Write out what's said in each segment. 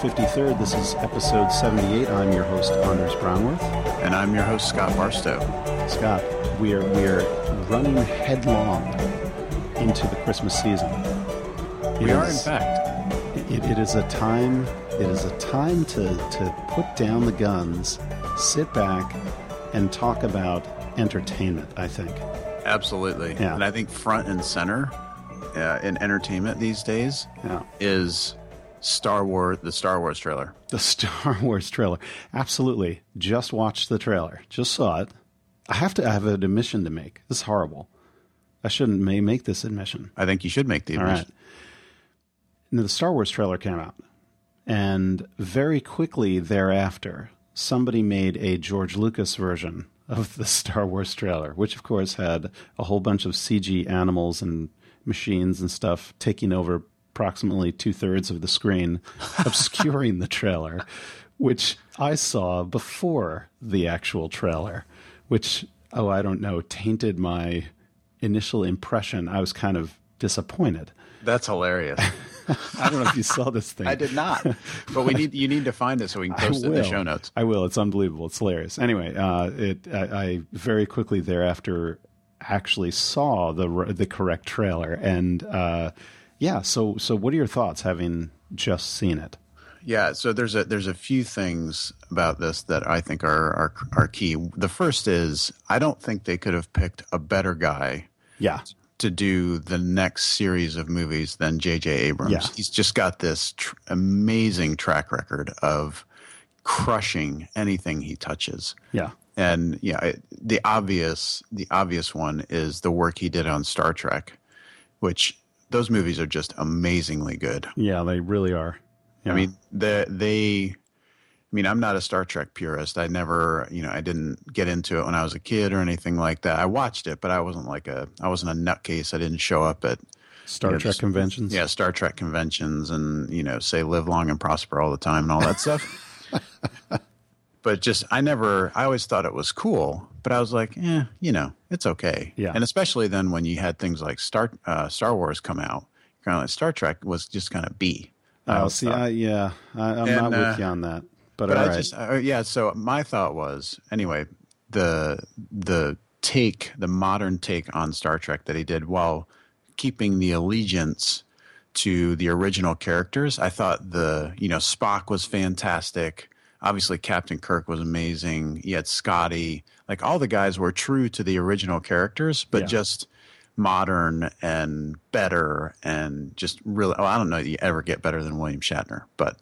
53rd. This is episode 78. I'm your host, Anders Brownworth. And I'm your host, Scott Barstow. Scott, we are, we are running headlong into the Christmas season. It we is, are, in fact. It, it is a time. It is a time to, to put down the guns, sit back, and talk about entertainment. I think. Absolutely. Yeah. And I think front and center uh, in entertainment these days yeah. is Star Wars, the Star Wars trailer. The Star Wars trailer. Absolutely. Just watched the trailer. Just saw it. I have to I have an admission to make. This is horrible. I shouldn't may make this admission. I think you should make the admission. All right. Now, the Star Wars trailer came out, and very quickly thereafter, somebody made a George Lucas version of the Star Wars trailer, which of course had a whole bunch of CG animals and machines and stuff taking over approximately two thirds of the screen, obscuring the trailer, which I saw before the actual trailer, which, oh, I don't know, tainted my initial impression. I was kind of disappointed. That's hilarious. I don't know if you saw this thing. I did not, but we need you need to find it so we can post it in the show notes. I will. It's unbelievable. It's hilarious. Anyway, uh, it I, I, very quickly thereafter actually saw the the correct trailer, and uh, yeah. So so what are your thoughts having just seen it? Yeah, so there's a there's a few things about this that I think are are, are key. The first is I don't think they could have picked a better guy. Yeah. To do the next series of movies than J.J. Abrams. Yeah. He's just got this tr- amazing track record of crushing anything he touches. Yeah and yeah, the obvious the obvious one is the work he did on Star Trek, which those movies are just amazingly good. Yeah, they really are. Yeah. I mean, the they. I mean, I'm not a Star Trek purist. I never, you know, I didn't get into it when I was a kid or anything like that. I watched it, but I wasn't like a, I wasn't a nutcase. I didn't show up at Star you know, Trek just, conventions. Yeah, Star Trek conventions, and you know, say live long and prosper all the time and all that stuff. but just I never I always thought it was cool, but I was like, yeah, you know, it's okay. Yeah. And especially then when you had things like Star uh, Star Wars come out, kind of like Star Trek was just kind of B. Oh, see, I, yeah, I, am not with uh, you on that, but, but I right. just uh, yeah. So my thought was anyway the the take the modern take on Star Trek that he did while keeping the allegiance to the original characters. I thought the you know Spock was fantastic obviously Captain Kirk was amazing. You had Scotty, like all the guys were true to the original characters, but yeah. just modern and better and just really. Oh, I don't know that you ever get better than William Shatner, but.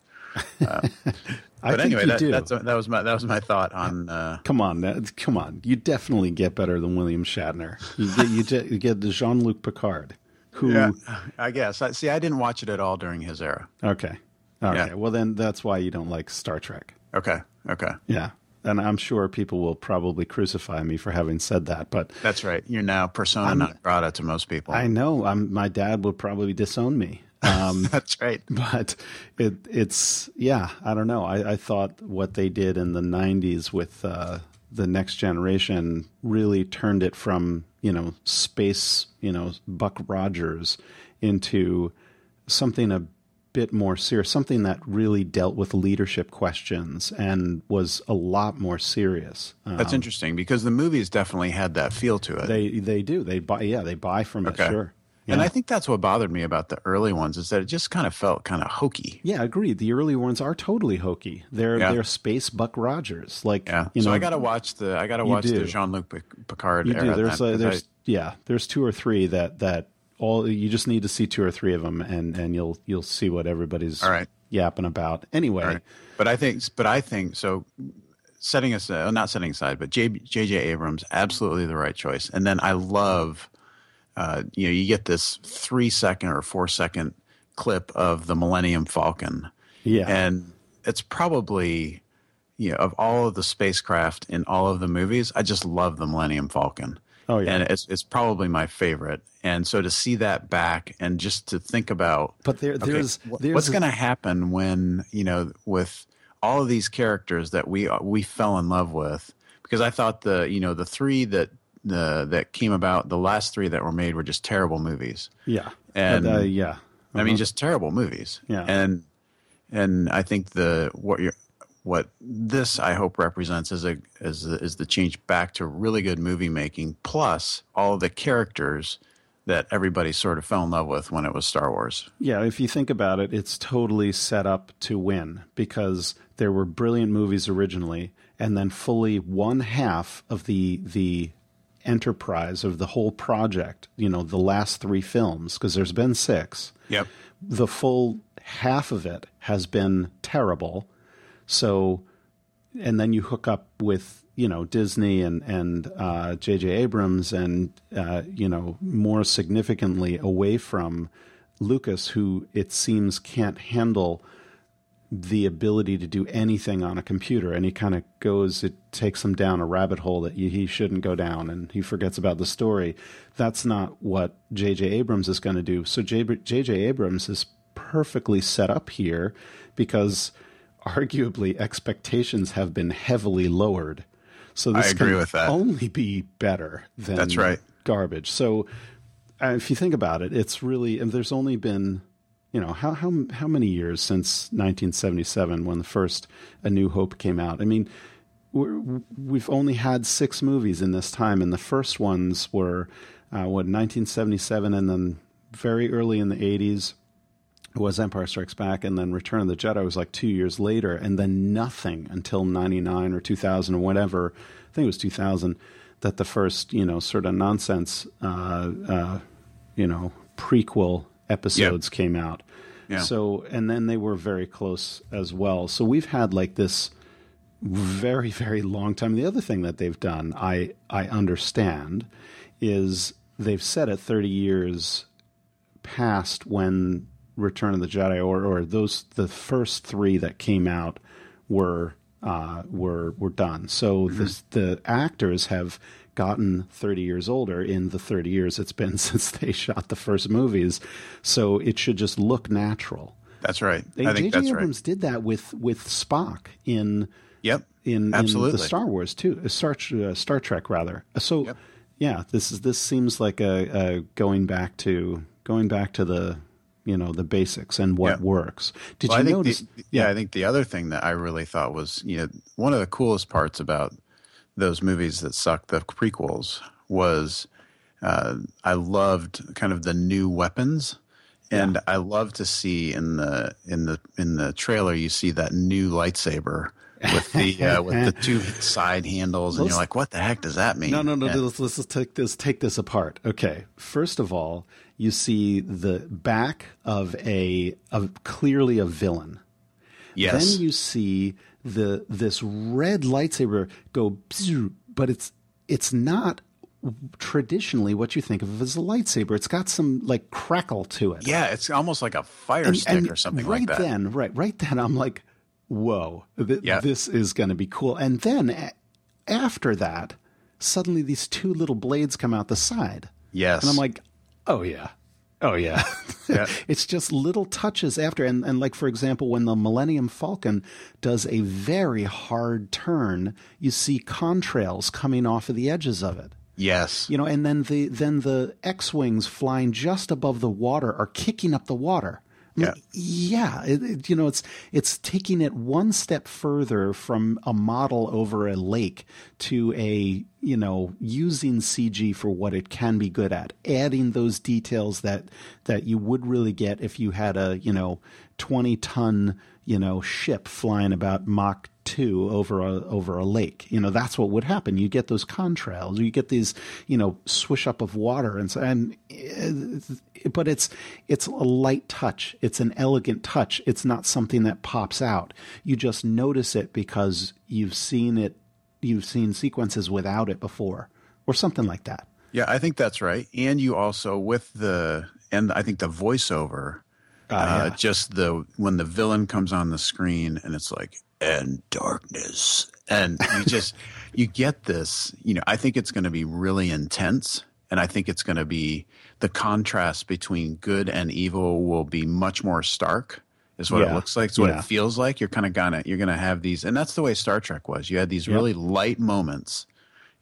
Uh, but anyway, that, that was my that was my thought on. Uh, come on, that, come on! You definitely get better than William Shatner. You get you, get, you get the Jean Luc Picard, who yeah, I guess. I, see, I didn't watch it at all during his era. Okay, okay. Yeah. Well, then that's why you don't like Star Trek. Okay. Okay. Yeah. And I'm sure people will probably crucify me for having said that, but that's right. You're now persona I'm, non grata to most people. I know. I'm, my dad would probably disown me. Um, that's right. But it, it's yeah. I don't know. I, I thought what they did in the '90s with uh, the next generation really turned it from you know space, you know Buck Rogers into something a bit more serious, something that really dealt with leadership questions and was a lot more serious. That's um, interesting because the movies definitely had that feel to it. They they do. They buy yeah, they buy from okay. it, sure. Yeah. And I think that's what bothered me about the early ones is that it just kind of felt kind of hokey. Yeah, agreed. The early ones are totally hokey. They're yeah. they're space Buck Rogers. Like yeah. You so I got to watch the I got to watch do. the Jean Luc Picard. You do. There's a, there's I, yeah. There's two or three that that all you just need to see two or three of them, and and you'll you'll see what everybody's all right. yapping about. Anyway, right. but I think but I think so. Setting aside, not setting aside, but J, J.J. Abrams, absolutely the right choice. And then I love, uh, you know, you get this three second or four second clip of the Millennium Falcon. Yeah. And it's probably, you know, of all of the spacecraft in all of the movies, I just love the Millennium Falcon. Oh yeah, and it's it's probably my favorite. And so to see that back and just to think about, but there, there's, okay, there's what's going to happen when you know with all of these characters that we we fell in love with because I thought the you know the three that the that came about the last three that were made were just terrible movies. Yeah, and uh, yeah, uh-huh. I mean uh-huh. just terrible movies. Yeah, and and I think the what you're what this I hope represents is a is the, is the change back to really good movie making plus all of the characters that everybody sort of fell in love with when it was Star Wars. Yeah, if you think about it, it's totally set up to win because there were brilliant movies originally, and then fully one half of the the enterprise of the whole project, you know, the last three films, because there's been six. Yep. The full half of it has been terrible. So, and then you hook up with you know Disney and and uh, J.J. Abrams, and uh, you know more significantly away from Lucas, who it seems can't handle the ability to do anything on a computer, and he kind of goes, it takes him down a rabbit hole that he shouldn't go down, and he forgets about the story. That's not what J.J. Abrams is going to do. So J.J. Abrams is perfectly set up here because arguably expectations have been heavily lowered. So this I agree can with that. only be better than That's right. garbage. So uh, if you think about it, it's really and there's only been you know how how how many years since 1977 when the first A New Hope came out? I mean, we're, we've only had six movies in this time, and the first ones were uh, what 1977, and then very early in the 80s was Empire Strikes Back, and then Return of the Jedi was like two years later, and then nothing until '99 or 2000 or whatever. I think it was 2000 that the first, you know, sort of nonsense, uh, uh, you know, prequel episodes Yep. came out. Yeah. So, and then they were very close as well. So we've had like this very, very long time. The other thing that they've done, I I understand, is they've set it 30 years past when Return of the Jedi or or those the first three that came out were uh, were were done. So this, the actors have gotten 30 years older in the 30 years it's been since they shot the first movies. So it should just look natural. That's right. I think J.J. that's right. Abrams did that with with Spock in Yep. in, in Absolutely. the Star Wars too, uh, Star uh, Star Trek rather. Uh, So Yep. yeah, this is this seems like a, a going back to going back to the you know the basics and what Yeah. works. Did Well, you notice? The, yeah, I think the other thing that I really thought was, you know, one of the coolest parts about those movies that sucked, the prequels, was uh, I loved kind of the new weapons, and I love to see in the in the in the trailer you see that new lightsaber with the uh, with the two side handles, and Those- you're like, what the heck does that mean? No, no, no. Let's, let's just take this take this apart. Okay. First of all, you see the back of a of clearly a villain. yes, Then you see the this red lightsaber go, but it's it's not traditionally what you think of as a lightsaber. It's got some like crackle to it. yeah, it's almost like a fire And- stick and or something right like that. then, right, right then, I'm like, whoa, th- Yeah. this is going to be cool. And then a- after that, suddenly these two little blades come out the side. yes, And I'm like, oh yeah. Oh yeah. Yeah. it's just little touches after and, and like for example when the Millennium Falcon does a very hard turn, you see contrails coming off of the edges of it. yes, You know, and then the then the X-wings flying just above the water are kicking up the water. Yeah. yeah, it, it- you know, it's it's taking it one step further from a model over a lake to a you know using CG for what it can be good at, adding those details that that you would really get if you had a you know twenty ton you know ship flying about Mach two over a over a lake. You know that's what would happen. You get those contrails. You get these you know swish up of water and so and uh, but it's it's a light touch. It's an elegant touch. It's not something that pops out. You just notice it because you've seen it. You've seen sequences without it before, or something like that. Yeah, I think that's right. And you also with the and I think the voiceover, uh, Ah, yeah. just the when the villain comes on the screen and it's like and darkness, and you just you get this. You know, I think it's going to be really intense, and I think it's going to be the contrast between good and evil will be much more stark. Is what Yeah. it looks like. It's what Yeah. it feels like. You're kind of gonna you're gonna have these, and that's the way Star Trek was. You had these really light moments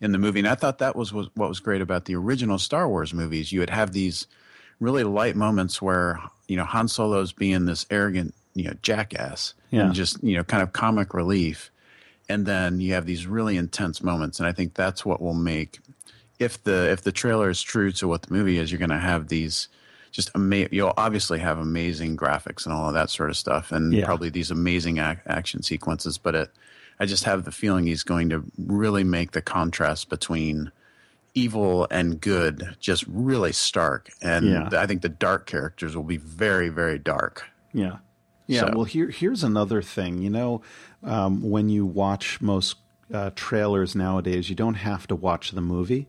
in the movie. And I thought that was, was what was great about the original Star Wars movies. You would have these really light moments where, you know, Han Solo's being this arrogant you know jackass Yeah. and just you know kind of comic relief and then you have these really intense moments and i think that's what will make if the if the trailer is true to what the movie is you're going to have these just ama- you'll obviously have amazing graphics and all of that sort of stuff and Yeah. probably these amazing ac- action sequences but it i just have the feeling he's going to really make the contrast between evil and good just really stark and Yeah. i think the dark characters will be very very dark Yeah. Yeah. So- Well, here here's another thing. You know, um, when you watch most uh, trailers nowadays, you don't have to watch the movie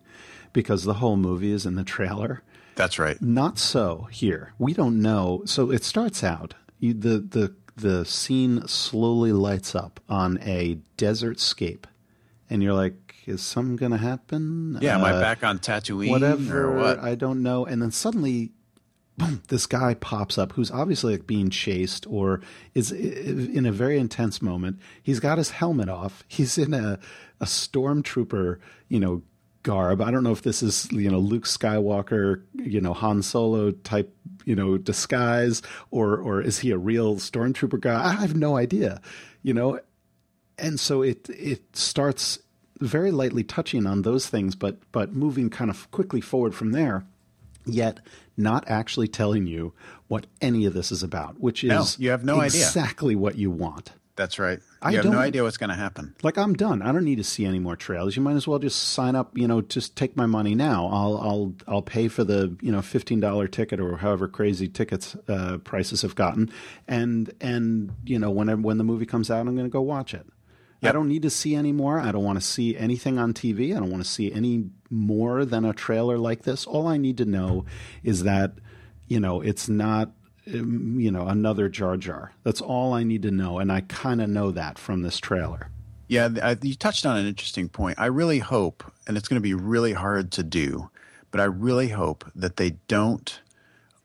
because the whole movie is in the trailer. that's right Not so here. We don't know. So it starts out you, the the the scene slowly lights up on a desert scape, and you're like, "Is something going to happen?" yeah am i Uh, back on tatooine whatever. or what I don't know. And then suddenly, this guy pops up who's obviously like being chased or is in a very intense moment. He's got his helmet off. He's in a a stormtrooper, you know, garb. I don't know if this is you know Luke Skywalker, you know Han Solo type, you know, disguise, or or is he a real stormtrooper guy? I have no idea. You know, and so it it starts very lightly touching on those things, but but moving kind of quickly forward from there, yet not actually telling you what any of this is about, which is No, you have no idea. exactly what you want. That's right. I have no idea what's going to happen. Like I'm done. I don't need to see any more trailers. You might as well just sign up. You know, just take my money now. I'll I'll I'll pay for the you know fifteen dollar ticket or however crazy tickets uh, prices have gotten, and and you know whenever when the movie comes out, I'm going to go watch it. I don't need to see any more. I don't want to see anything on TV. I don't want to see any more than a trailer like this. All I need to know is that you know it's not um, you know another Jar Jar. That's all I need to know, and I kind of know that from this trailer. Yeah, I, you touched on an interesting point. I really hope, and it's going to be really hard to do, but I really hope that they don't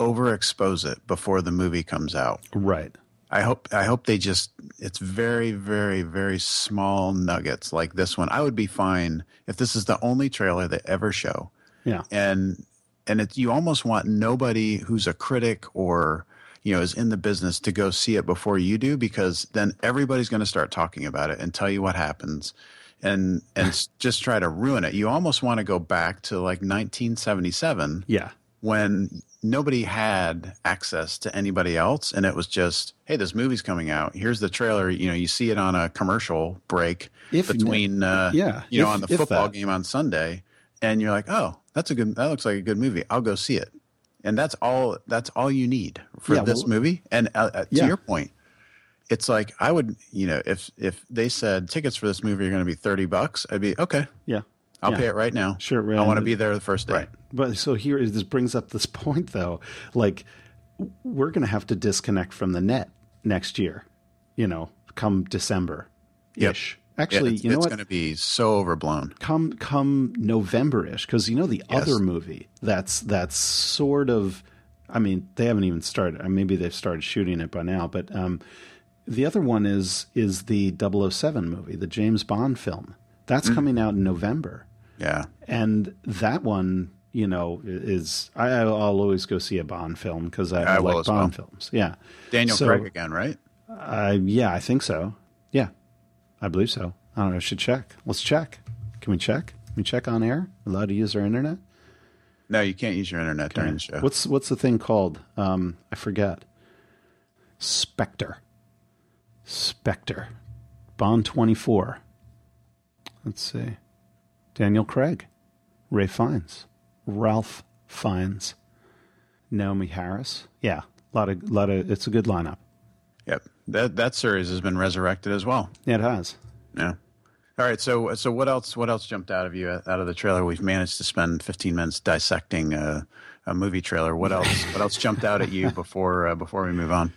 overexpose it before the movie comes out. Right. I hope I hope they just it's very very very small nuggets like this one. I would be fine if this is the only trailer they ever show. Yeah. and and it's you almost want nobody who's a critic or you know is in the business to go see it before you do because then everybody's going to start talking about it and tell you what happens and and just try to ruin it you almost want to go back to like 1977 Yeah. when nobody had access to anybody else and it was just hey this movie's coming out here's the trailer you know you see it on a commercial break If- between uh, yeah, you know if- on the football that. game on sunday and you're like oh that's a good that looks like a good movie i'll go see it and that's all that's all you need for Yeah, this well- movie and uh, uh, to Yeah. your point it's like i would you know if if they said tickets for this movie are going to be 30 bucks i'd be okay Yeah. I'll Yeah. pay it right now Sure, i want to be there the first day Right. But so here is this brings up this point though. Like we're going to have to disconnect from the net next year, you know, come December ish. Yeah, Actually, it's, you know it's going to be so overblown come come November ish because you know the Yes. other movie that's that's sort of I mean they haven't even started uh, maybe they've started shooting it by now but um, the other one is is the 007 movie the James Bond film that's Mm. coming out in November yeah. And that one you know is I, I'll always go see a Bond film because I, I like Bond well. films. Yeah. Daniel So- craig again right? Uh, yeah I think so. Yeah. I believe so. I don't know. I should check. Let's check. Can we check? Can we check on air? Allowed to use our internet? No you can't use your internet during the show. What's what's the thing called? Um, I forget. Spectre. Spectre. Bond twenty four. Let's see. Daniel Craig, Ray Fiennes, Ralph Fiennes, Naomie Harris. Yeah, a lot of lot of. It's a good lineup. yep that that series has been resurrected as well Yeah, it has. Yeah. All right. So so what else what else jumped out of you out of the trailer? We've managed to spend 15 minutes dissecting a, a movie trailer. What else what else jumped out at you before uh, before we move on?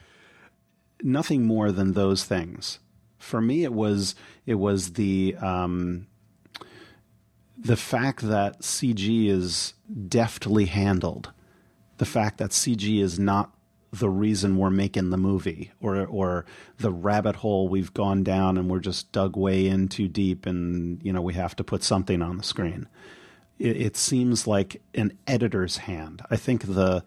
nothing more than those things. For me, it was it was the um, the fact that CG is deftly handled, the fact that CG is not the reason we're making the movie, or or the rabbit hole we've gone down and we're just dug way in too deep, and you know we have to put something on the screen. It, it seems like an editor's hand. I think the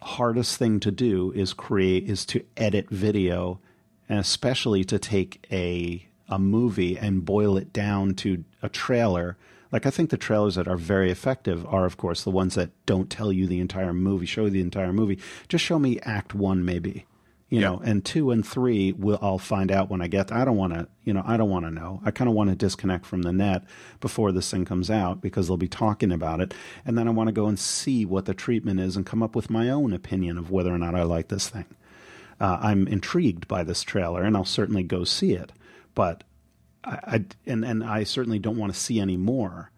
hardest thing to do is create is to edit video and especially to take a a movie and boil it down to a trailer. Like I think the trailers that are very effective are of course the ones that don't tell you the entire movie, show you the entire movie. Just show me act 1 maybe you know and two and three will i'll find out when i get There. i don't want to you know i don't want to know i kind of want to disconnect from the net before this thing comes out because they'll be talking about it and then i want to go and see what the treatment is and come up with my own opinion of whether or not i like this thing uh, i'm intrigued by this trailer and i'll certainly go see it but i, I and and i certainly don't want to see any more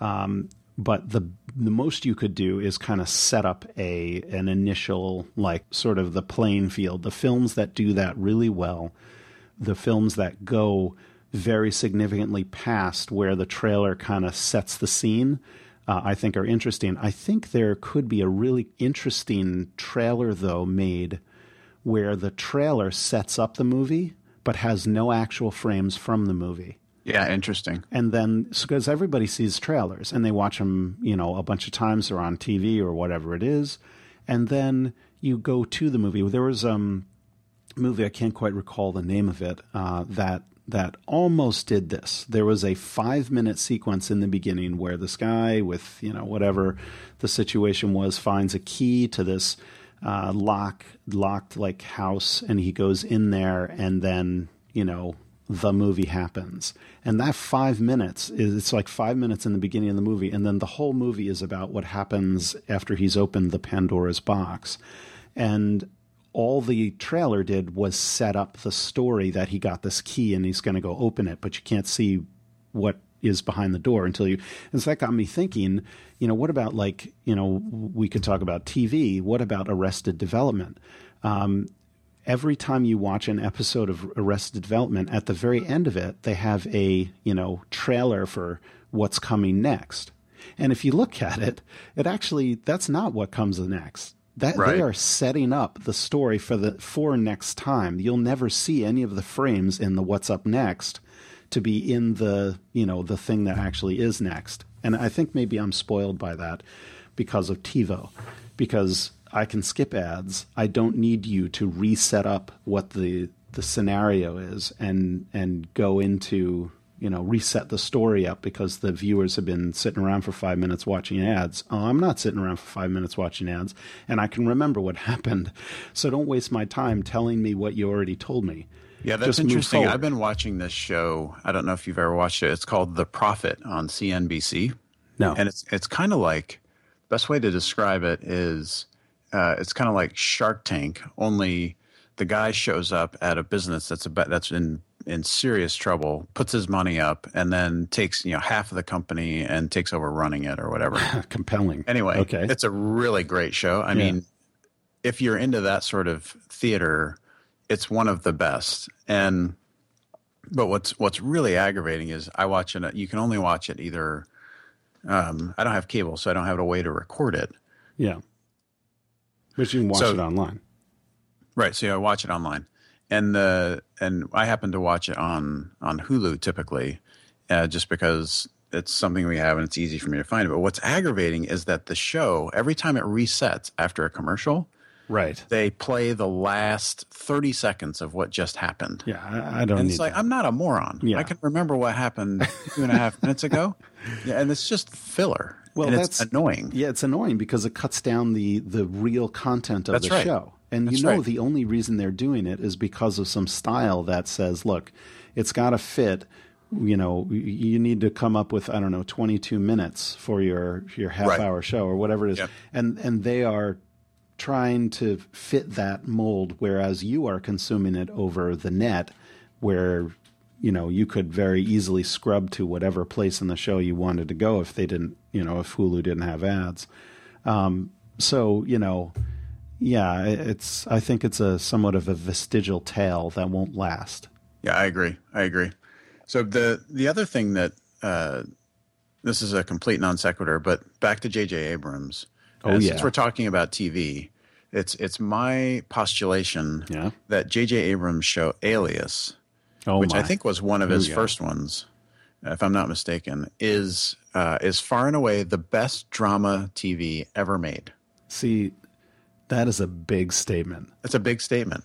um, but the the most you could do is kind of set up a an initial like sort of the playing field. The films that do that really well, the films that go very significantly past where the trailer kind of sets the scene, uh, I think are interesting. I think there could be a really interesting trailer though made where the trailer sets up the movie but has no actual frames from the movie. Yeah, interesting. And then, because everybody sees trailers and they watch them, you know, a bunch of times or on TV or whatever it is, and then you go to the movie. There was um, a movie I can't quite recall the name of it uh, that that almost did this. There was a five minute sequence in the beginning where this guy with you know whatever the situation was finds a key to this uh, lock locked like house, and he goes in there, and then you know the movie happens. And that five minutes is it's like five minutes in the beginning of the movie, and then the whole movie is about what happens after he's opened the Pandora's box. And all the trailer did was set up the story that he got this key and he's going to go open it, but you can't see what is behind the door until you. And so that got me thinking, you know, what about like, you know, we could talk about TV. What about Arrested Development? Um, every time you watch an episode of Arrested Development, at the very end of it, they have a you know trailer for what's coming next. And if you look at it, it actually that's not what comes next. That right. they are setting up the story for the for next time. You'll never see any of the frames in the what's up next to be in the you know the thing that actually is next. And I think maybe I'm spoiled by that because of TiVo, because I can skip ads. I don't need you to reset up what the the scenario is and and go into you know reset the story up because the viewers have been sitting around for five minutes watching ads. Oh, I'm not sitting around for five minutes watching ads, and I can remember what happened. So don't waste my time telling me what you already told me. Yeah, that's interesting. I've been watching this show. I don't know if you've ever watched it. It's called The Profit on CNBC. No, and it's it's kind of like best way to describe it is uh, it's kind of like Shark Tank, only the guy shows up at a business that's about that's in in serious trouble, puts his money up, and then takes you know half of the company and takes over running it or whatever. Compelling. Anyway, okay. it's a really great show. I yeah. mean, if you're into that sort of theater, it's one of the best. And but what's what's really aggravating is I watch it. You can only watch it either. Um, I don't have cable, so I don't have a way to record it. Yeah. But you can watch so, it online. Right. So I watch it online. And the and I happen to watch it on on Hulu typically, uh, just because it's something we have and it's easy for me to find. It. But what's aggravating is that the show every time it resets after a commercial, right? They play the last thirty seconds of what just happened. Yeah, I, I don't. And it's like that. I'm not a moron. Yeah. I can remember what happened two and a half minutes ago. Yeah, and it's just filler. Well, and that's annoying. Yeah, it's annoying because it cuts down the the real content of that's the right. show. And that's you know right. the only reason they're doing it is because of some style that says, look, it's got to fit you know you need to come up with i don't know 22 minutes for your your half right. hour show or whatever it is yep. and and they are trying to fit that mold whereas you are consuming it over the net where you know, you could very easily scrub to whatever place in the show you wanted to go if they didn't, you know, if Hulu didn't have ads. Um, so, you know, yeah, it's. I think it's a somewhat of a vestigial tail that won't last. Yeah, I agree. I agree. So the the other thing that uh, this is a complete non sequitur, but back to J.J. Abrams. Oh yeah. Since we're talking about TV, it's it's my postulation yeah. that J.J. Abrams' show Alias oh which my. I think was one of his first ones, if I'm not mistaken, is uh, is far and away the best drama TV ever made. See, That is a big statement. It's a big statement.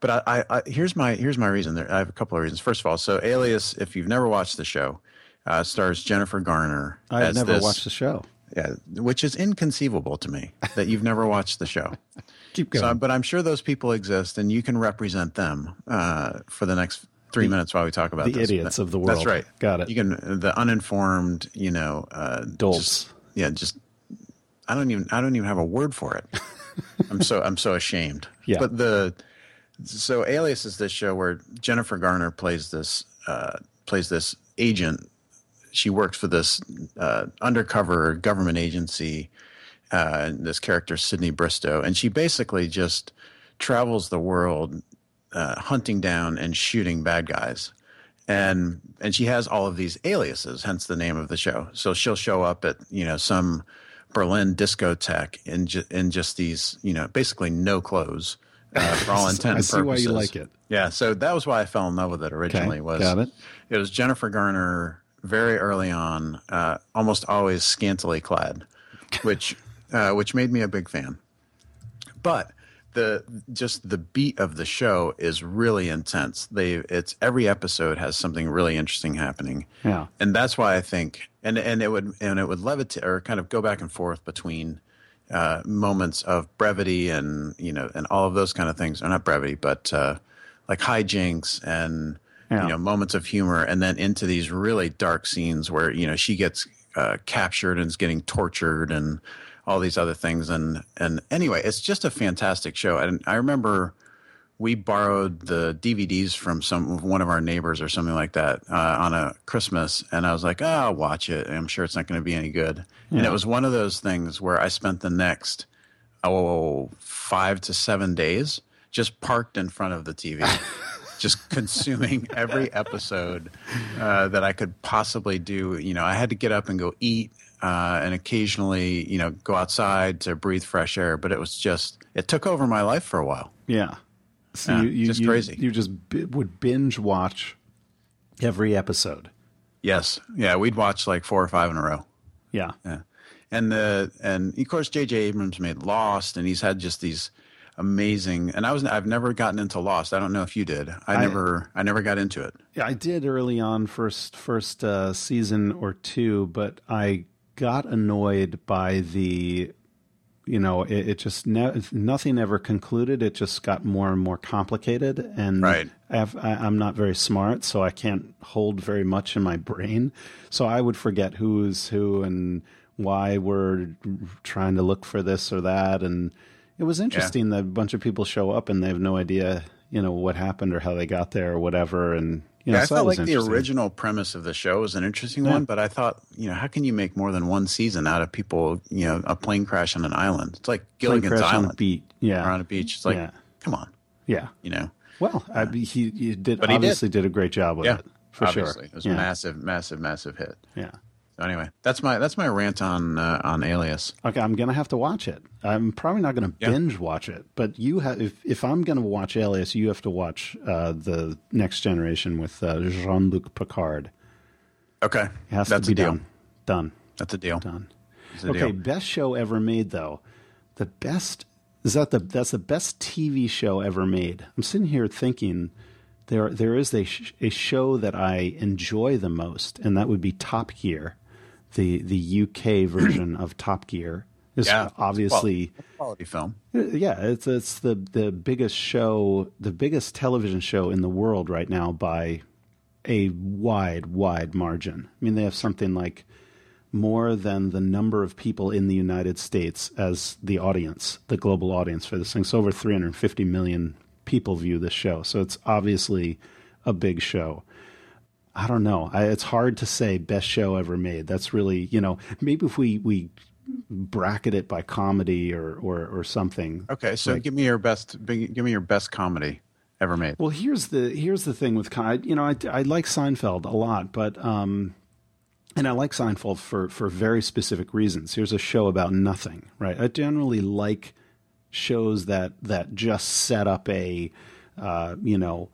But I, I, I, here's my here's my reason. There, I have a couple of reasons. First of all, so Alias, if you've never watched the show, uh, stars Jennifer Garner. I've never this, watched the show. Yeah, which is inconceivable to me that you've never watched the show. Keep going. So, but I'm sure those people exist, and you can represent them uh, for the next three the, minutes while we talk about the this. idiots of the world. That's right. Got it. You can the uninformed, you know, uh, dolts. Yeah, just I don't even I don't even have a word for it. I'm so I'm so ashamed. Yeah. But the so Alias is this show where Jennifer Garner plays this uh, plays this agent. She works for this uh, undercover government agency. Uh, this character Sydney Bristow, and she basically just travels the world uh, hunting down and shooting bad guys. And and she has all of these aliases, hence the name of the show. So she'll show up at you know some Berlin discotheque in ju- in just these you know basically no clothes uh, for all intent and purposes. I see why you like it. Yeah, so that was why I fell in love with it originally. Okay, was got it. It was Jennifer Garner very early on, uh, almost always scantily clad, which uh, which made me a big fan. But the just the beat of the show is really intense. They it's every episode has something really interesting happening. Yeah. And that's why I think and and it would and it would levitate or kind of go back and forth between uh, moments of brevity and you know and all of those kind of things or not brevity but uh, like hijinks and yeah. you know moments of humor and then into these really dark scenes where you know she gets uh, captured and is getting tortured and all these other things. And and anyway, it's just a fantastic show. And I remember we borrowed the DVDs from some one of our neighbors or something like that uh, on a Christmas, and I was like, "Oh, I'll watch it. I'm sure it's not going to be any good." Yeah. And it was one of those things where I spent the next oh five to seven days just parked in front of the TV. just consuming every episode uh, that I could possibly do. You know, I had to get up and go eat uh, and occasionally, you know, go outside to breathe fresh air. But it was just, it took over my life for a while. Yeah. So yeah, you, you, just you, crazy. You just b- would binge watch every episode. Yes. Yeah. We'd watch like four or five in a row. Yeah. Yeah. And the, and of course, J.J. Abrams made Lost and he's had just these, amazing. And I was I've never gotten into Lost. I don't know if you did. I, I never I never got into it. Yeah, I did early on first first uh, season or two, but I got annoyed by the you know it, it just ne- nothing ever concluded it just got more and more complicated and right. I am not very smart so i can't hold very much in my brain so i would forget who's who and why we're trying to look for this or that and it was interesting yeah. that a bunch of people show up and they have no idea you know what happened or how they got there or whatever and you know, yeah, so I felt like the original premise of the show was an interesting yeah. one, but I thought, you know, how can you make more than one season out of people, you know, a plane crash on an island? It's like Gilligan's Island. On a beach. Yeah. Or on a beach. It's like, yeah. come on. Yeah. You know? Well, I, he, he did but obviously did. did. a great job with yeah, it. For obviously. sure. It was a massive, massive, massive hit. Yeah. So anyway, that's my that's my rant on uh, on Alias. Okay, I'm gonna have to watch it. I'm probably not gonna yeah. binge watch it, but you have. If if I'm gonna watch Alias, you have to watch uh, the Next Generation with uh, Jean Luc Picard. Okay, it has that's to be a done. Done. That's a deal. Done. A okay, deal. best show ever made though. The best is that the that's the best TV show ever made. I'm sitting here thinking there there is a sh- a show that I enjoy the most, and that would be Top Gear the the UK version of Top Gear is yeah, obviously quality, quality film. Uh, yeah, it's it's the the biggest show, the biggest television show in the world right now by a wide wide margin. I mean, they have something like more than the number of people in the United States as the audience, the global audience for this thing. So over 350 million people view this show. So it's obviously a big show. I don't know. I, it's hard to say best show ever made. That's really, you know, maybe if we we bracket it by comedy or or, or something. Okay, so like, give me your best. Give me your best comedy ever made. Well, here's the here's the thing with you know I I like Seinfeld a lot, but um, and I like Seinfeld for for very specific reasons. Here's a show about nothing, right? I generally like shows that that just set up a uh, you know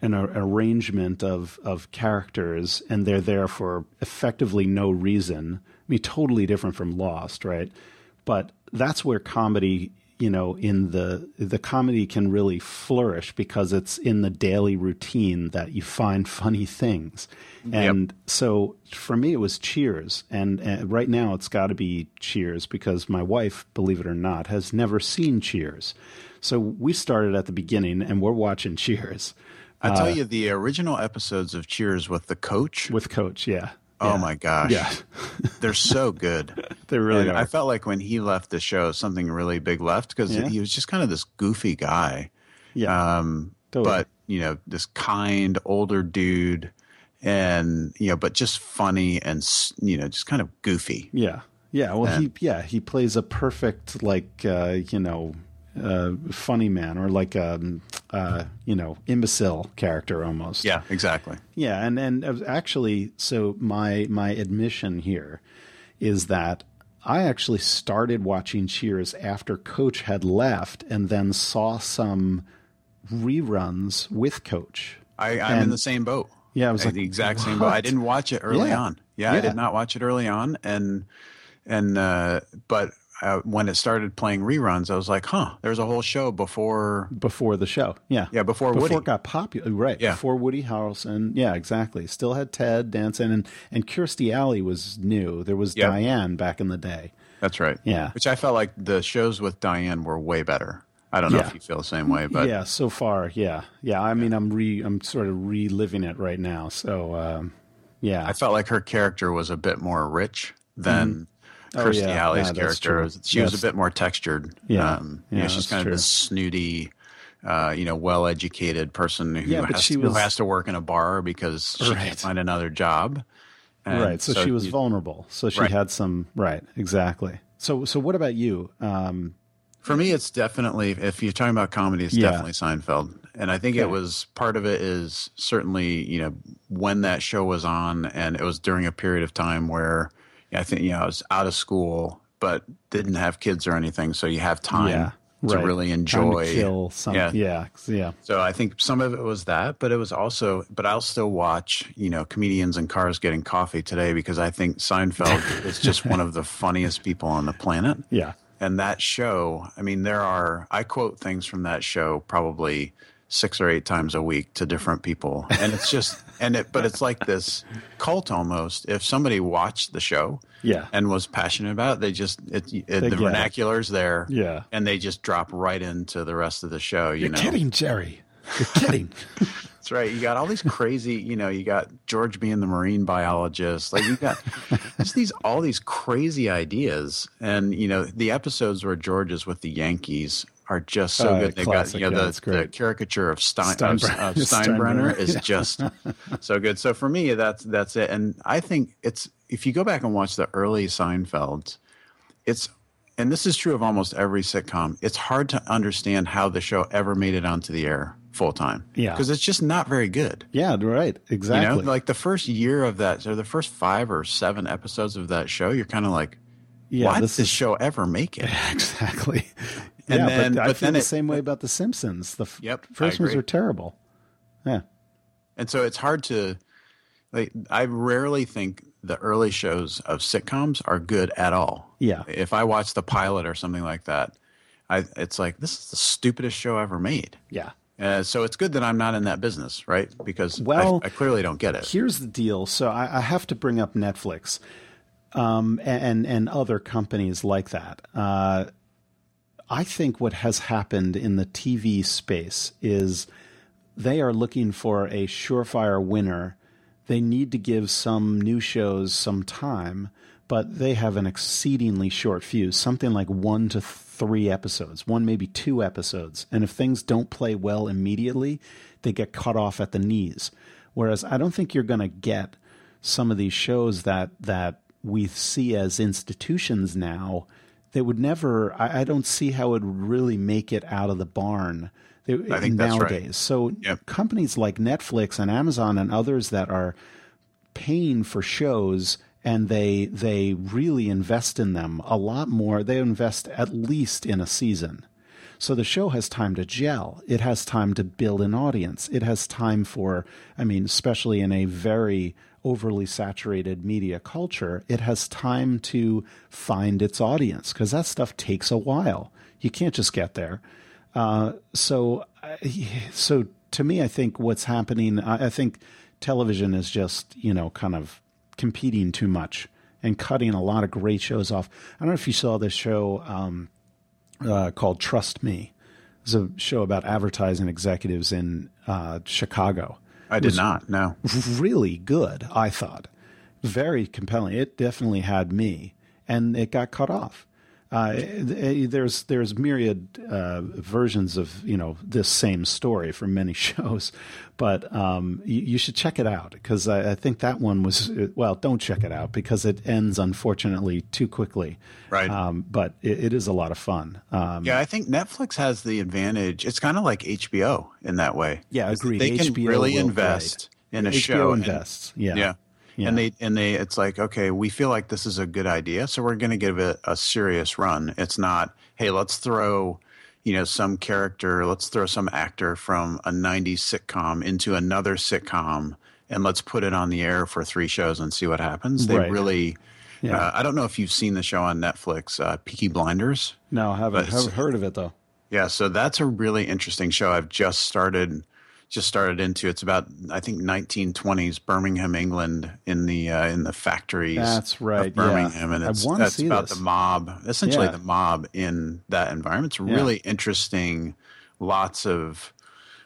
an arrangement of of characters, and they're there for effectively no reason. I mean, totally different from Lost, right? But that's where comedy you know, in the the comedy can really flourish because it's in the daily routine that you find funny things. And so for me, it was Cheers, and, and right now it's got to be Cheers because my wife, believe it or not, has never seen Cheers. So we started at the beginning, and we're watching Cheers I tell you, the original episodes of Cheers with the coach. with Coach. Yeah. oh Yeah. my gosh, Yeah, they're so good. they really And are. I felt like when he left the show, something really big left because Yeah. he was just kind of this goofy guy. yeah, Um, Totally. but you know, this kind older dude, and you know, but just funny and you know, just kind of goofy. yeah, yeah. Well, And- he yeah he plays a perfect like uh, you know uh, funny man or like um uh, you know imbecile character almost. Yeah, exactly. Yeah, and and uh, actually, so my my admission here is that I actually started watching Cheers after Coach had left, and then saw some reruns with Coach. I, I'm in the same boat. Yeah, I was Uh, like, the exact same boat. I didn't watch it early Yeah. on. Yeah, I did not watch it early on, and and uh, but uh, when it started playing reruns, I was like, huh, there's a whole show before. before the show. Yeah, Yeah, before before Woody. it got popular. Right. Yeah. Before Woody Harrelson. Yeah, exactly. Still had Ted Danson, and and Kirstie Alley was new. There was Yep. Diane back in the day. That's right. Yeah. which I felt like the shows with Diane were way better. I don't know Yeah. if you feel the same way, but yeah, so far, yeah, yeah. I mean, I'm re, I'm sort of reliving it right now. So, um, yeah, I felt like her character was a bit more rich than Oh, Kirstie yeah. Alley's Yeah, character. true. She was a bit more textured. Yeah. um, Yeah, you know, she's kind true. of this snooty, uh, you know, well-educated person who, Yeah, has, she who was- has to work in a bar because she Right. can't find another job. And right. So, she was you- vulnerable. So she Right. had some. Right. Exactly. So, so what about you? Um, For me, it's definitely if you're talking about comedy, it's Yeah. definitely Seinfeld, and I think Okay. it was part of it is certainly you know when that show was on, and it was during a period of time where I think you know I was out of school, but didn't have kids or anything, so you have time yeah. to right. really Time to enjoy. kill some. Yeah. Yeah. Yeah. So I think some of it was that, but it was also, but I'll still watch, you know, comedians in cars getting coffee today because I think Seinfeld is just one of the funniest people on the planet. Yeah. And that show, I mean, there are, I quote things from that show probably six or eight times a week to different people. And it's just, and it, but it's like this cult almost. If somebody watched the show Yeah. and was passionate about it, they just, it, it, They the it. vernacular's there. Yeah. And they just drop right into the rest of the show, you You're know? kidding, Jerry. You're kidding. That's right. You got all these crazy, you know, you got George being the marine biologist. Like you got just these all these crazy ideas. And, you know, the episodes where George is with the Yankees are just so Oh, good. They've classic. got, you know, Yeah, the, the caricature of Stein, Steinbrenner. of, of Steinbrenner Steinbrenner. is Yeah. just so good. So for me, that's that's it. And I think it's if you go back and watch the early Seinfelds, it's and this is true of almost every sitcom. It's hard to understand how the show ever made it onto the air full time. Yeah. because it's just not very good. yeah. Right. Exactly. You know, like the first year of that, or the first five or seven episodes of that show, you're kind of like, yeah. why did this this is show ever make it? exactly. And yeah, then- but I but feel then the it- same way about the Simpsons. The f- Yep, first ones are terrible. Yeah. And so it's hard to, like, I rarely think the early shows of sitcoms are good at all. Yeah. If I watch the pilot or something like that, I, it's like, this is the stupidest show ever made. Yeah. Uh, so it's good that I'm not in that business, right? Because Well, I, I clearly don't get it. Here's the deal. So I, I have to bring up Netflix um, and and other companies like that. Uh, I think what has happened in the TV space is they are looking for a surefire winner. They need to give some new shows some time, but they have an exceedingly short fuse, something like one to three episodes, one maybe two episodes. And if things don't play well immediately, they get cut off at the knees. Whereas I don't think you're going to get some of these shows that that we see as institutions now. They would never. I, I don't see how it would really make it out of the barn. They, that's right. nowadays. So companies like Netflix and Amazon and others that are paying for shows and they they really invest in them a lot more. They invest at least in a season. So the show has time to gel. It has time to build an audience. It has time for, I mean, especially in a very overly saturated media culture, it has time to find its audience because that stuff takes a while. You can't just get there. Uh, so, so to me, I think what's happening, I think television is just, you know, kind of competing too much and cutting a lot of great shows off. I don't know if you saw this show um, uh, called Trust Me. It's a show about advertising executives in uh, Chicago. I did not. No. Really good, I thought. Very compelling. It definitely had me, and it got cut off. Uh, there's there's myriad uh, versions of you know this same story from many shows, but um, you, you, should check it out because I, I, think that one was well. Don't check it out because it ends unfortunately too quickly. Right. Um, but it, it is a lot of fun. Um, yeah, I think Netflix has the advantage. It's kind of like HBO in that way. Yeah, agree. They can HBO really invest in a HBO show. Invests. And, yeah. Yeah. Yeah. And they and they it's like okay we feel like this is a good idea so we're going to give it a serious run. It's not hey let's throw you know some character let's throw some actor from a 90s sitcom into another sitcom and let's put it on the air for three shows and see what happens. They right. really yeah. Uh, I don't know if you've seen the show on Netflix, uh, Peaky Blinders. No, I haven't. haven't heard of it though. Yeah, so that's a really interesting show. I've just started just started into. It's about I think 1920s Birmingham, England, in the uh, in the factories. That's right, Birmingham, yeah. and it's that's about this. the mob, essentially yeah. the mob in that environment. It's really yeah. interesting. Lots of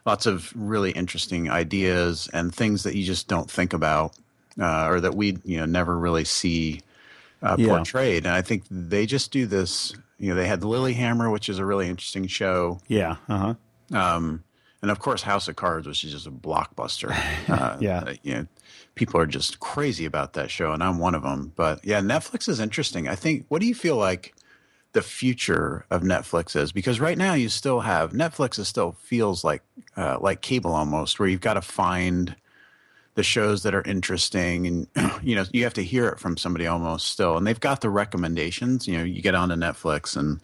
lots of really interesting ideas and things that you just don't think about, uh, or that we you know never really see uh, portrayed. And I think they just do this. You know, they had Lilyhammer, which is a really interesting show. Yeah. Uh huh. Um, and of course House of Cards, which is just a blockbuster. Uh, yeah, you know, people are just crazy about that show, and I'm one of them. But yeah, Netflix is interesting. I think. What do you feel like the future of Netflix is? Because right now you still have Netflix. Is still feels like uh, like cable almost, where you've got to find the shows that are interesting and you know you have to hear it from somebody almost still and they've got the recommendations you know you get onto netflix and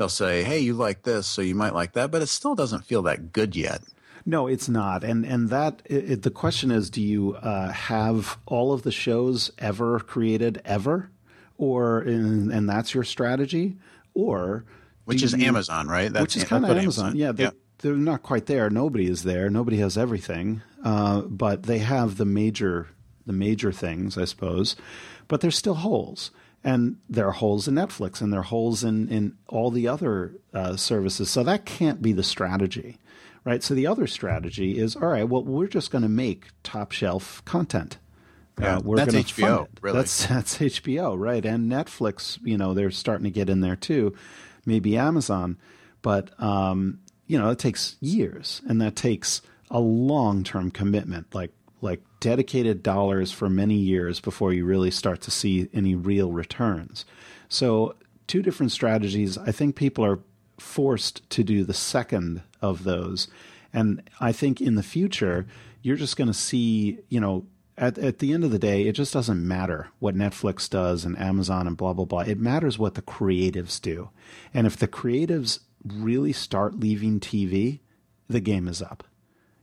they'll say, "Hey, you like this, so you might like that," but it still doesn't feel that good yet. No, it's not, and and that it, the question is, do you uh, have all of the shows ever created ever, or and, and that's your strategy, or which is you, Amazon, right? That's, which is kind of Amazon. Amazon. Yeah, they're, they're not quite there. Nobody is there. Nobody has everything, uh, but they have the major the major things, I suppose. But there's still holes and there are holes in Netflix and there are holes in, in all the other uh, services. So that can't be the strategy, right? So the other strategy is all right, well, we're just going to make top shelf content. Uh, yeah, uh, we're that's HBO, really. That's, that's HBO, right? And Netflix, you know, they're starting to get in there too, maybe Amazon. But, um, you know, it takes years and that takes a long term commitment, like like dedicated dollars for many years before you really start to see any real returns. So, two different strategies. I think people are forced to do the second of those. And I think in the future, you're just going to see, you know, at, at the end of the day, it just doesn't matter what Netflix does and Amazon and blah, blah, blah. It matters what the creatives do. And if the creatives really start leaving TV, the game is up.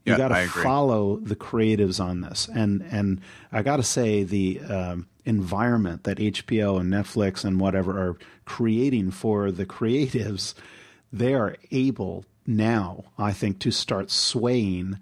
You yeah, got to follow the creatives on this, and and I got to say the um, environment that HBO and Netflix and whatever are creating for the creatives, they are able now, I think, to start swaying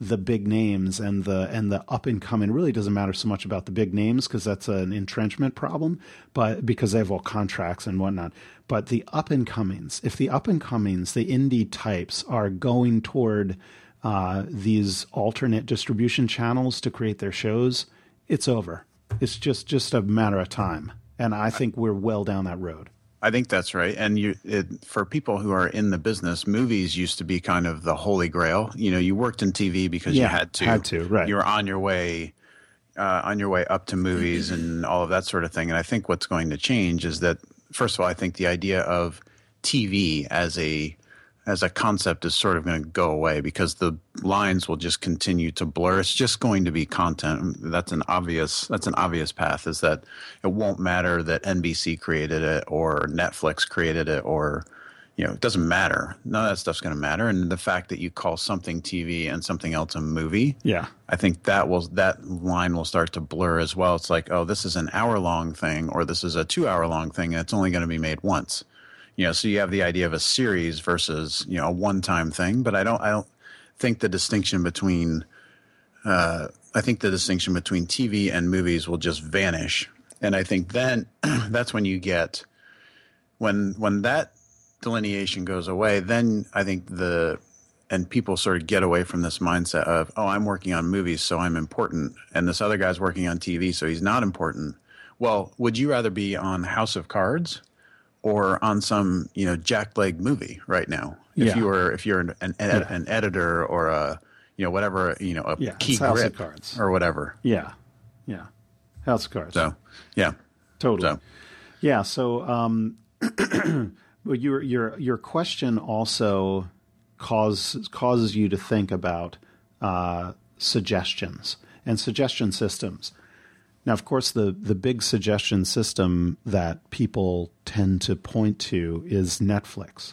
the big names and the and the up and coming. Really doesn't matter so much about the big names because that's an entrenchment problem, but because they have all contracts and whatnot. But the up and comings, if the up and comings, the indie types are going toward uh, these alternate distribution channels to create their shows, it's over. It's just just a matter of time, and I think we're well down that road. I think that's right. And you, it, for people who are in the business, movies used to be kind of the holy grail. You know, you worked in TV because yeah, you had to. Had to, right? You were on your way, uh, on your way up to movies and all of that sort of thing. And I think what's going to change is that, first of all, I think the idea of TV as a as a concept is sort of going to go away because the lines will just continue to blur. It's just going to be content. That's an obvious. That's an obvious path. Is that it won't matter that NBC created it or Netflix created it or you know, it doesn't matter. None of that stuff's going to matter. And the fact that you call something TV and something else a movie, Yeah. I think that will that line will start to blur as well. It's like, oh, this is an hour long thing, or this is a two hour long thing, and it's only going to be made once. You know, so you have the idea of a series versus you know a one time thing. But I don't I don't think the distinction between uh, I think the distinction between TV and movies will just vanish, and I think then that's when you get when when that delineation goes away, then I think the and people sort of get away from this mindset of oh I'm working on movies so I'm important and this other guy's working on TV so he's not important. Well, would you rather be on House of Cards or on some you know jackleg movie right now? If Yeah. you were if you're an an, ed- an editor or a you know whatever you know a Yeah, key it's House of grip Cards. or whatever. Yeah. Yeah. House of Cards. So yeah, Totally. so Yeah. So, um, your your your question also causes causes you to think about uh, suggestions and suggestion systems. Now, of course, the the big suggestion system that people tend to point to is Netflix.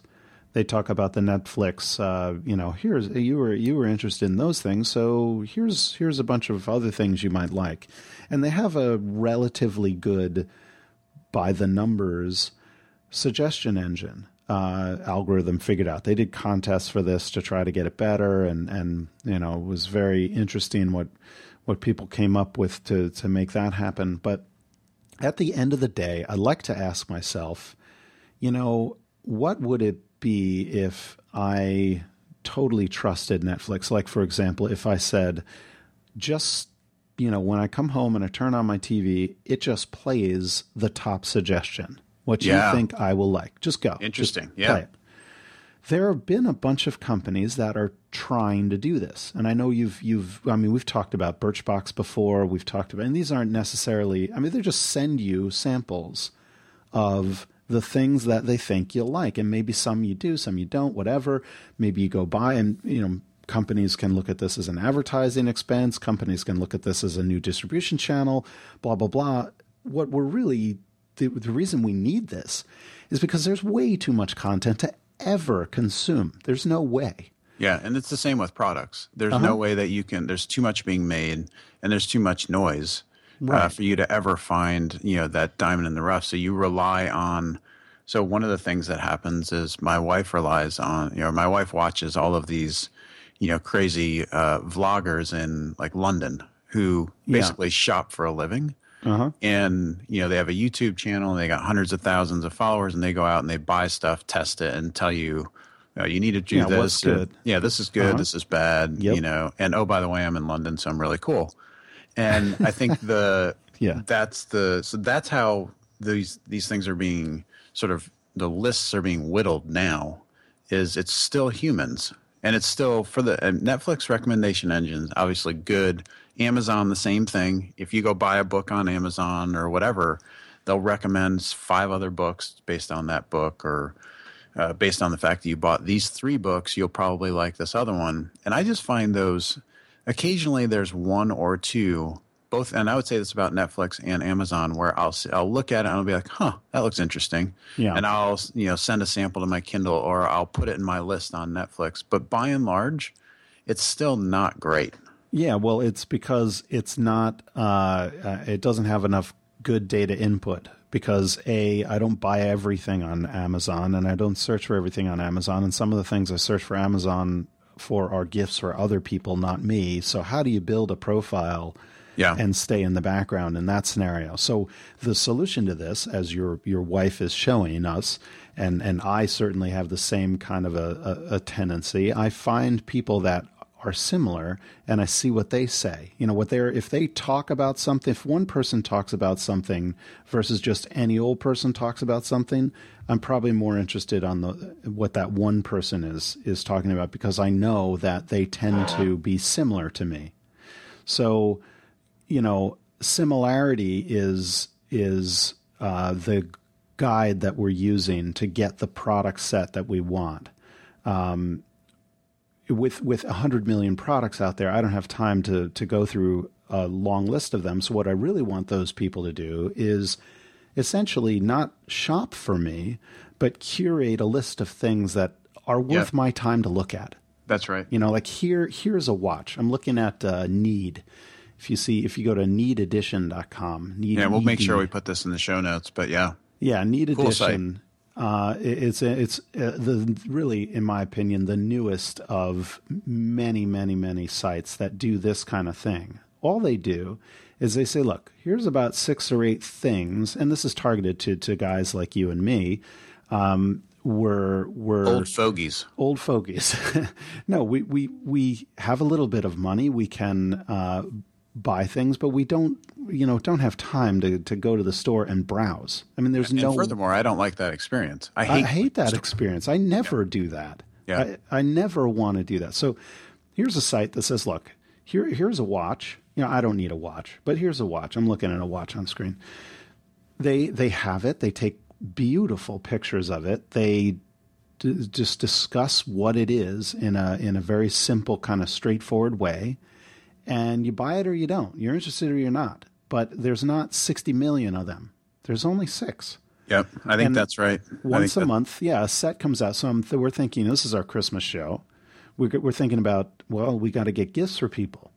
They talk about the Netflix. Uh, you know, here's you were you were interested in those things, so here's here's a bunch of other things you might like, and they have a relatively good by the numbers suggestion engine uh, algorithm figured out. They did contests for this to try to get it better, and and you know it was very interesting what what people came up with to to make that happen. But at the end of the day, I like to ask myself, you know, what would it be if I totally trusted Netflix? Like, for example, if I said, just you know, when I come home and I turn on my TV, it just plays the top suggestion. What you think I will like. Just go. Just Interesting. play Yeah. There have been a bunch of companies that are trying to do this. And I know you've you've I mean we've talked about Birchbox before, we've talked about and these aren't necessarily I mean they just send you samples of the things that they think you'll like. And maybe some you do some you don't whatever. Maybe you go buy and you know companies can look at this as an advertising expense. Companies can look at this as a new distribution channel blah blah blah. What we're really the, the reason we need this is because there's way too much content to ever consume there's no way Yeah, and it's the same with products. There's Uh-huh. no way that you can. There's too much being made, and there's too much noise uh, for you to ever find you know that diamond in the rough. So you rely on. So one of the things that happens is my wife relies on. You know, my wife watches all of these, you know, crazy uh, vloggers in like London who Yeah. basically shop for a living. Uh-huh And you know they have a YouTube channel and they got hundreds of thousands of followers and they go out and they buy stuff, test it, and tell you, you, know, you need to do Yeah, this. good. yeah, this is good. Uh-huh. This is bad. Yep. You know, and oh by the way, I'm in London, so I'm really cool. And I think the Yeah. that's the so that's how these these things are being sort of the lists are being whittled now. Is it's still humans and it's still for the Netflix recommendation engines obviously good. Amazon the same thing. If you go buy a book on Amazon or whatever, they'll recommend five other books based on that book or uh, based on the fact that you bought these three books, you'll probably like this other one. And I just find those occasionally there's one or two both, and I would say this about Netflix and Amazon, where I'll i'll look at it and I'll be like, huh, that looks interesting, Yeah. and I'll you know send a sample to my Kindle or I'll put it in my list on Netflix. But by and large, it's still not great. Yeah, well, it's because it's not. Uh, uh, it doesn't have enough good data input. Because a, I don't buy everything on Amazon, and I don't search for everything on Amazon. And some of the things I search for Amazon for are gifts for other people, not me. So how do you build a profile? Yeah. and stay in the background in that scenario. So the solution to this, as your your wife is showing us, and and I certainly have the same kind of a, a, a tendency. I find people that are similar, and I see what they say. You know what they're if they talk about something. If one person talks about something versus just any old person talks about something, I'm probably more interested on the what that one person is is talking about because I know that they tend to be similar to me. So you know, similarity is is uh, the guide that we're using to get the product set that we want. Um, with with a hundred million products out there, I don't have time to to go through a long list of them. So what I really want those people to do is essentially not shop for me, but curate a list of things that are worth Yeah. my time to look at. That's right. You know, like here, here's a watch. I'm looking at uh, Need. If you see, if you go to neededition.com, need, Yeah, we'll make sure we put this in the show notes. But yeah, Yeah, Need Cool site. Uh, it's it's uh, the really, in my opinion, the newest of many, many, many sites that do this kind of thing. All they do is they say, "Look, here's about six or eight things," and this is targeted to to guys like you and me. Um, we're we're old fogies. old fogies. no, we, we we have a little bit of money. We can uh, buy things, but we don't you know don't have time to, to go to the store and browse. I mean, there's And no. furthermore, I don't like that experience. I I hate. hate that experience. I never do that. Yeah. I, I never want to do that. So here's a site that says, look, here here's a watch. You know, I don't need a watch, but here's a watch. I'm looking at a watch on screen. They they have it. They take beautiful pictures of it. They d- just discuss what it is in a in a very simple kind of straightforward way and you buy it or you don't. You're interested or you're not. But there's not 60 million of them. There's only 6 Yep, I think And that's right. Once a that- month, yeah, a set comes out. So I'm th- we're thinking this is our Christmas show. We're, we're thinking about well, we got to get gifts for people.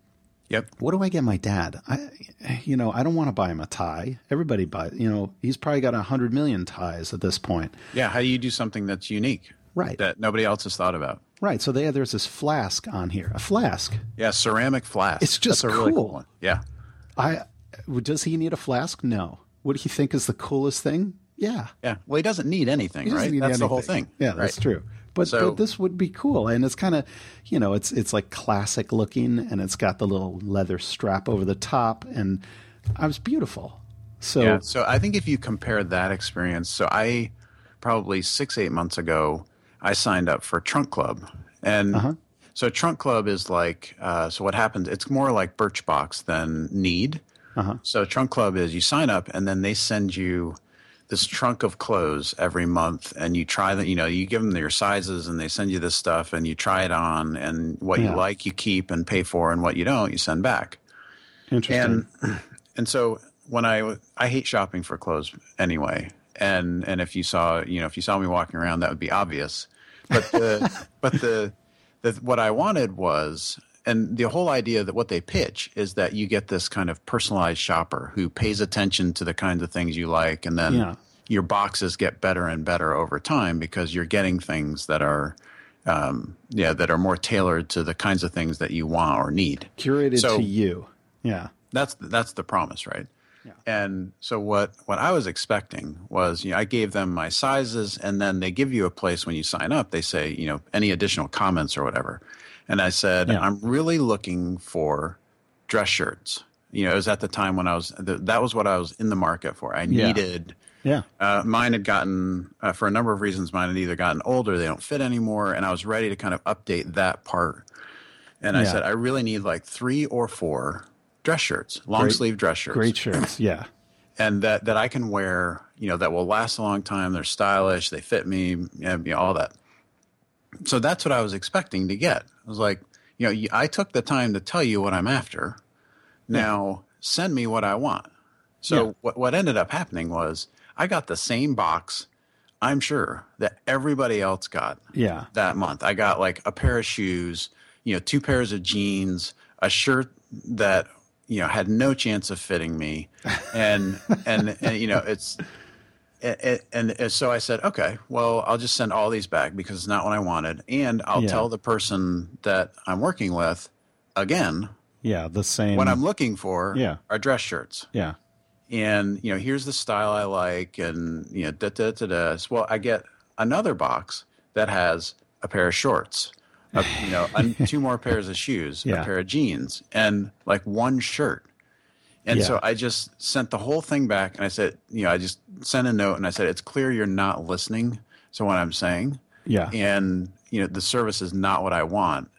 Yep. What do I get my dad? I, you know, I don't want to buy him a tie. Everybody buy, you know, he's probably got a hundred million ties at this point. Yeah. How do you do something that's unique? Right. That nobody else has thought about. Right. So they, there's this flask on here, a flask. Yeah, ceramic flask. It's just That's a really cool. cool one. Yeah. I does he need a flask? No. What do you think is the coolest thing? Yeah. Yeah. Well, he doesn't need anything, doesn't right? need that's the whole thing. Yeah, that's right? true. But, So- but this would be cool, and it's kind of, you know, it's it's like classic looking, and it's got the little leather strap over the top, and uh, I was beautiful. So Yeah. So I think if you compare that experience, so I probably six, eight months ago, I signed up for Trunk Club. And Uh-huh. so Trunk Club is like, uh, so what happens, it's more like Birchbox than Need. Uh-huh. So Trunk Club is you sign up and then they send you this trunk of clothes every month and you try that, you know, you give them your sizes and they send you this stuff and you try it on and what Yeah. you like you keep and pay for and what you don't you send back. interesting. And and so when I I hate shopping for clothes anyway, and and if you saw you know if you saw me walking around, that would be obvious. But the but the, the what I wanted was. And the whole idea that what they pitch is that you get this kind of personalized shopper who pays attention to the kinds of things you like, and then Yeah. your boxes get better and better over time because you're getting things that are, um, yeah, that are more tailored to the kinds of things that you want or need. Curated so- to you. Yeah. That's that's the promise, right? And so what what I was expecting was, you know, I gave them my sizes, and then they give you a place when you sign up. They say, you know, any additional comments or whatever. And I said, Yeah. I'm really looking for dress shirts. You know, it was at the time when I was th- that was what I was in the market for. I Yeah. needed. Yeah. Uh, mine had gotten, uh, for a number of reasons, mine had either gotten older, they don't fit anymore, and I was ready to kind of update that part. And I Yeah. said, I really need like three or four dress shirts, long Great- sleeve dress shirts, Great shirts. Yeah. and that that I can wear, you know, that will last a long time. They're stylish, they fit me, you know, all that. So that's what I was expecting to get. I was like, you know, I took the time to tell you what I'm after. Now send me what I want. So Yeah. what what ended up happening was I got the same box. I'm sure that everybody else got Yeah. that month. I got like a pair of shoes, you know, two pairs of jeans, a shirt that you know had no chance of fitting me, and and, and you know it's. And, and, and so I said, okay, well, I'll just send all these back because it's not what I wanted, and I'll Yeah. tell the person that I'm working with again Yeah. The same. what I'm looking for Yeah. are dress shirts Yeah. and you know here's the style i like and you know da da da da So, well i get another box that has a pair of shorts a, you know un, two more pairs of shoes Yeah. a pair of jeans and like one shirt and Yeah. so i just sent the whole thing back and i said you know i just sent a note and i said it's clear you're not listening to what i'm saying Yeah. and you know the service is not what I want.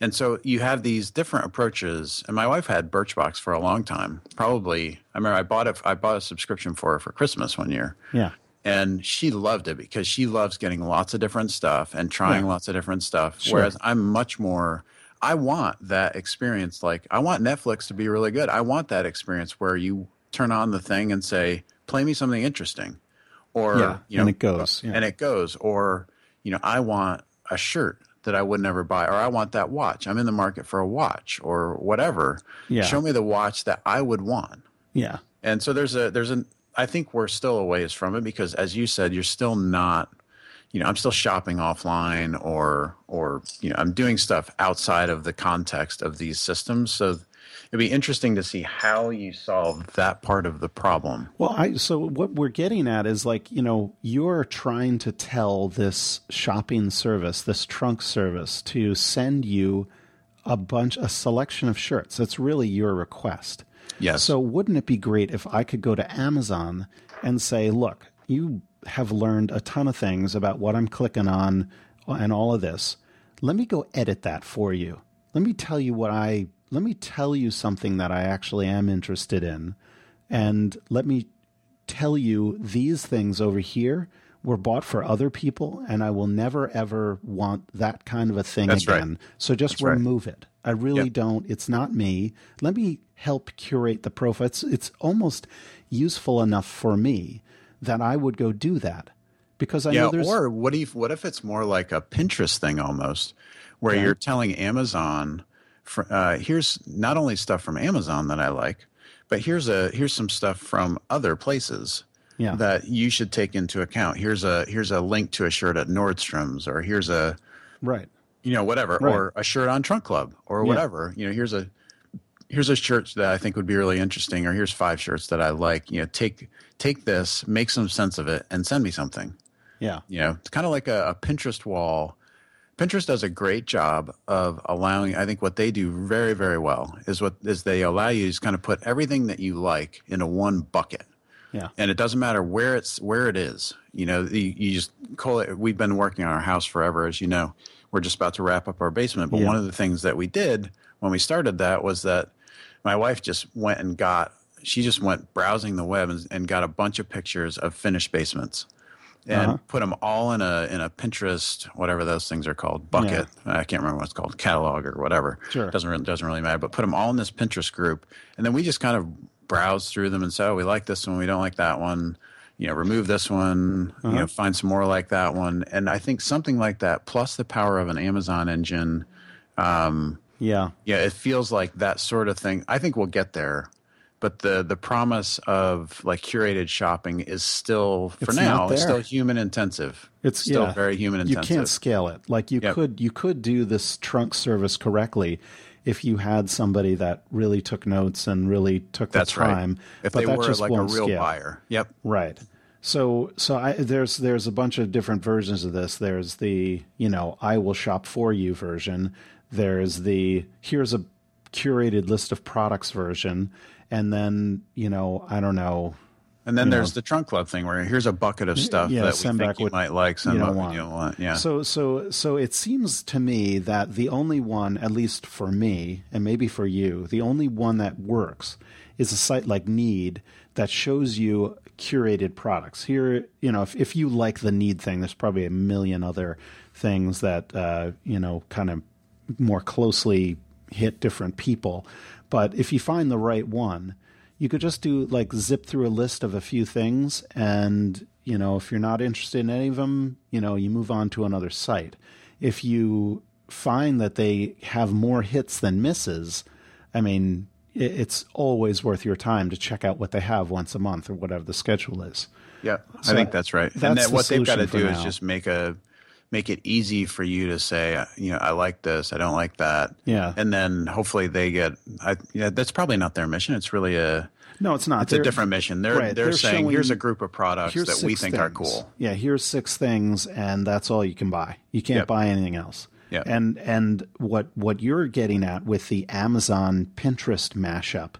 And so you have these different approaches. And my wife had Birchbox for a long time. Probably, I remember I bought it. I bought a subscription for her for Christmas one year, Yeah. And she loved it because she loves getting lots of different stuff and trying Yeah. lots of different stuff. Sure. Whereas I'm much more. I want that experience. Like I want Netflix to be really good. I want that experience where you turn on the thing and say, play me something interesting, or Yeah, you know, and it goes, yeah. and it goes, or you know, I want a shirt that I would never buy, or I want that watch. I'm in the market for a watch, or whatever. Yeah. Show me the watch that I would want. Yeah. And so there's a there's an I think we're still a ways from it because as you said, you're still not you know, I'm still shopping offline or or you know, I'm doing stuff outside of the context of these systems. So it'd be interesting to see how you solve that part of the problem. Well, I so what we're getting at is like, you know, you're trying to tell this shopping service, this trunk service to send you a bunch a selection of shirts. That's really your request. Yes. So wouldn't it be great if I could go to Amazon and say, "Look, you have learned a ton of things about what I'm clicking on and all of this. Let me go edit that for you. Let me tell you what I let me tell you something that I actually am interested in and let me tell you these things over here were bought for other people and I will never ever want that kind of a thing That's right. again. So just right. remove it. I really Yep. don't. It's not me. Let me help curate the profile. It's, it's almost useful enough for me that I would go do that because I yeah, know there's or what if what if it's more like a Pinterest thing almost, where Okay. you're telling Amazon, fr uh, here's not only stuff from Amazon that I like, but here's a here's some stuff from other places Yeah. that you should take into account. Here's a here's a link to a shirt at Nordstrom's, or here's a right. You know whatever, Right. or a shirt on Trunk Club, or Yeah. whatever. You know, here's a here's a shirt that I think would be really interesting, or here's five shirts that I like. You know, take take this, make some sense of it, and send me something. Yeah. You know, it's kind of like a, a Pinterest wall. Pinterest does a great job of allowing. I think what they do very, very well is what is they allow you to kind of put everything that you like into one bucket, Yeah. and it doesn't matter where it's where it is. You know, you, you just call it. We've been working on our house forever, as you know. We're just about to wrap up our basement, but Yeah. one of the things that we did when we started that was that my wife just went and got. She just went browsing the web and, and got a bunch of pictures of finished basements and Uh-huh. put them all in a in a Pinterest whatever those things are called bucket. I can't remember what it's called, catalog or whatever. Sure. doesn't really, doesn't really matter. But put them all in this Pinterest group, and then we just kind of browse through them and say, oh, we like this one, we don't like that one. You know, remove this one. You know, find some more like that one. And I think something like that, plus the power of an Amazon engine. Um, Yeah. Yeah, it feels like that sort of thing. I think we'll get there. But the the promise of like curated shopping is still for It's now it's still human intensive. It's still yeah. very human intensive. You can't scale it. Like you Yep. could you could do this trunk service correctly if you had somebody that really took notes and really took the That's time. right. If but they that were just like a real scale. buyer. Yep. Right. So so I there's there's a bunch of different versions of this. There's the, you know, I will shop for you version. There's the here's a curated list of products version. And then, you know, I don't know. And then there's know. the trunk club thing where here's a bucket of stuff yeah, that we think you might like, send you don't want. don't want. Yeah. So so so it seems to me that the only one, at least for me, and maybe for you, the only one that works is a site like Need that shows you curated products. Here, you know, if if you like the Need thing, there's probably a million other things that uh, you know kind of more closely hit different people. But if you find the right one, you could just do like zip through a list of a few things and you know if you're not interested in any of them you know you move on to another site. If you find that they have more hits than misses i mean it's always worth your time to check out what they have once a month or whatever the schedule is. Yeah, So I think that's right. that's and that the what they've got to do for is just make a make it easy for you to say, uh, you know, I like this, I don't like that. Yeah. and then hopefully they get. I, yeah, that's probably not their mission. It's really a no it's not it's a They're- different mission. They're right, they're, they're saying showing- here's a group of products that we think are cool. Yeah, here's six things, and that's all you can buy. You can't Yep. buy anything else. Yep. And and what what you're getting at with the Amazon Pinterest mashup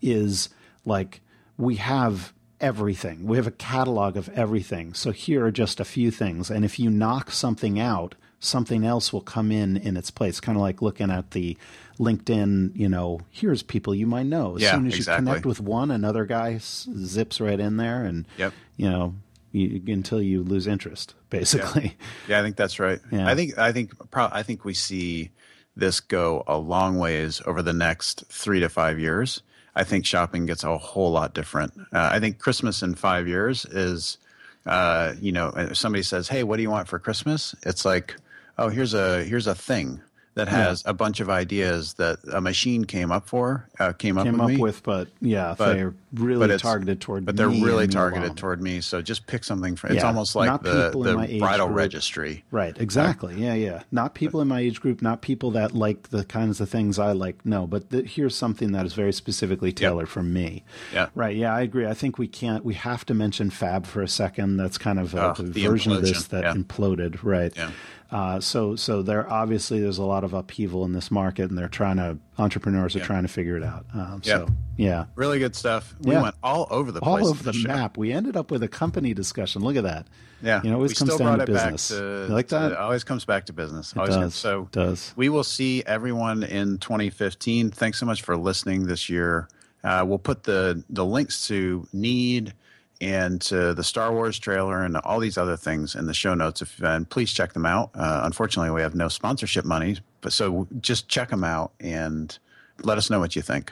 is like we have everything. We have a catalog of everything. So here are just a few things, and if you knock something out, something else will come in in its place. Kind of like looking at the LinkedIn. You know, here's people you might know. As Yeah, soon as exactly. you connect with one, another guy zips right in there, and Yep. you know, you, until you lose interest, basically. Yeah, I think that's right. Yeah. I think I think pro- I think we see this go a long ways over the next three to five years. I think shopping gets a whole lot different. Uh, I think Christmas in five years is, uh, you know, if somebody says, "Hey, what do you want for Christmas?" It's like, "Oh, here's a here's a thing." That has yeah. a bunch of ideas that a machine came up for, uh, came up, came with, up with, but yeah, but, they're really but targeted toward. But they're really targeted toward me. So just pick something. For, it's almost like not the, the bridal group. registry. Right. Exactly. yeah. Yeah. Not people in my age group. Not people that like the kinds of things I like. No. But the, here's something that is very specifically tailored yep. for me. Yeah. Right. Yeah. I agree. I think we can't. We have to mention Fab for a second. That's kind of a, version of this that yeah. imploded. Right. Yeah. Uh, so so there obviously there's a lot of upheaval in this market, and they're trying to entrepreneurs are yeah. trying to figure it out. Um, yeah. So yeah, really good stuff. We yeah. went all over the all over the, the map. We ended up with a company discussion. Look at that. Yeah, you know, it always we comes down to business. To, you like that? It always comes back to business. It always does. Comes. So it does. We will see everyone in 2015. Thanks so much for listening this year. Uh, we'll put the the links to Need and to the Star Wars trailer and all these other things in the show notes. If and please check them out. Uh, unfortunately, we have no sponsorship money, but so just check them out and let us know what you think.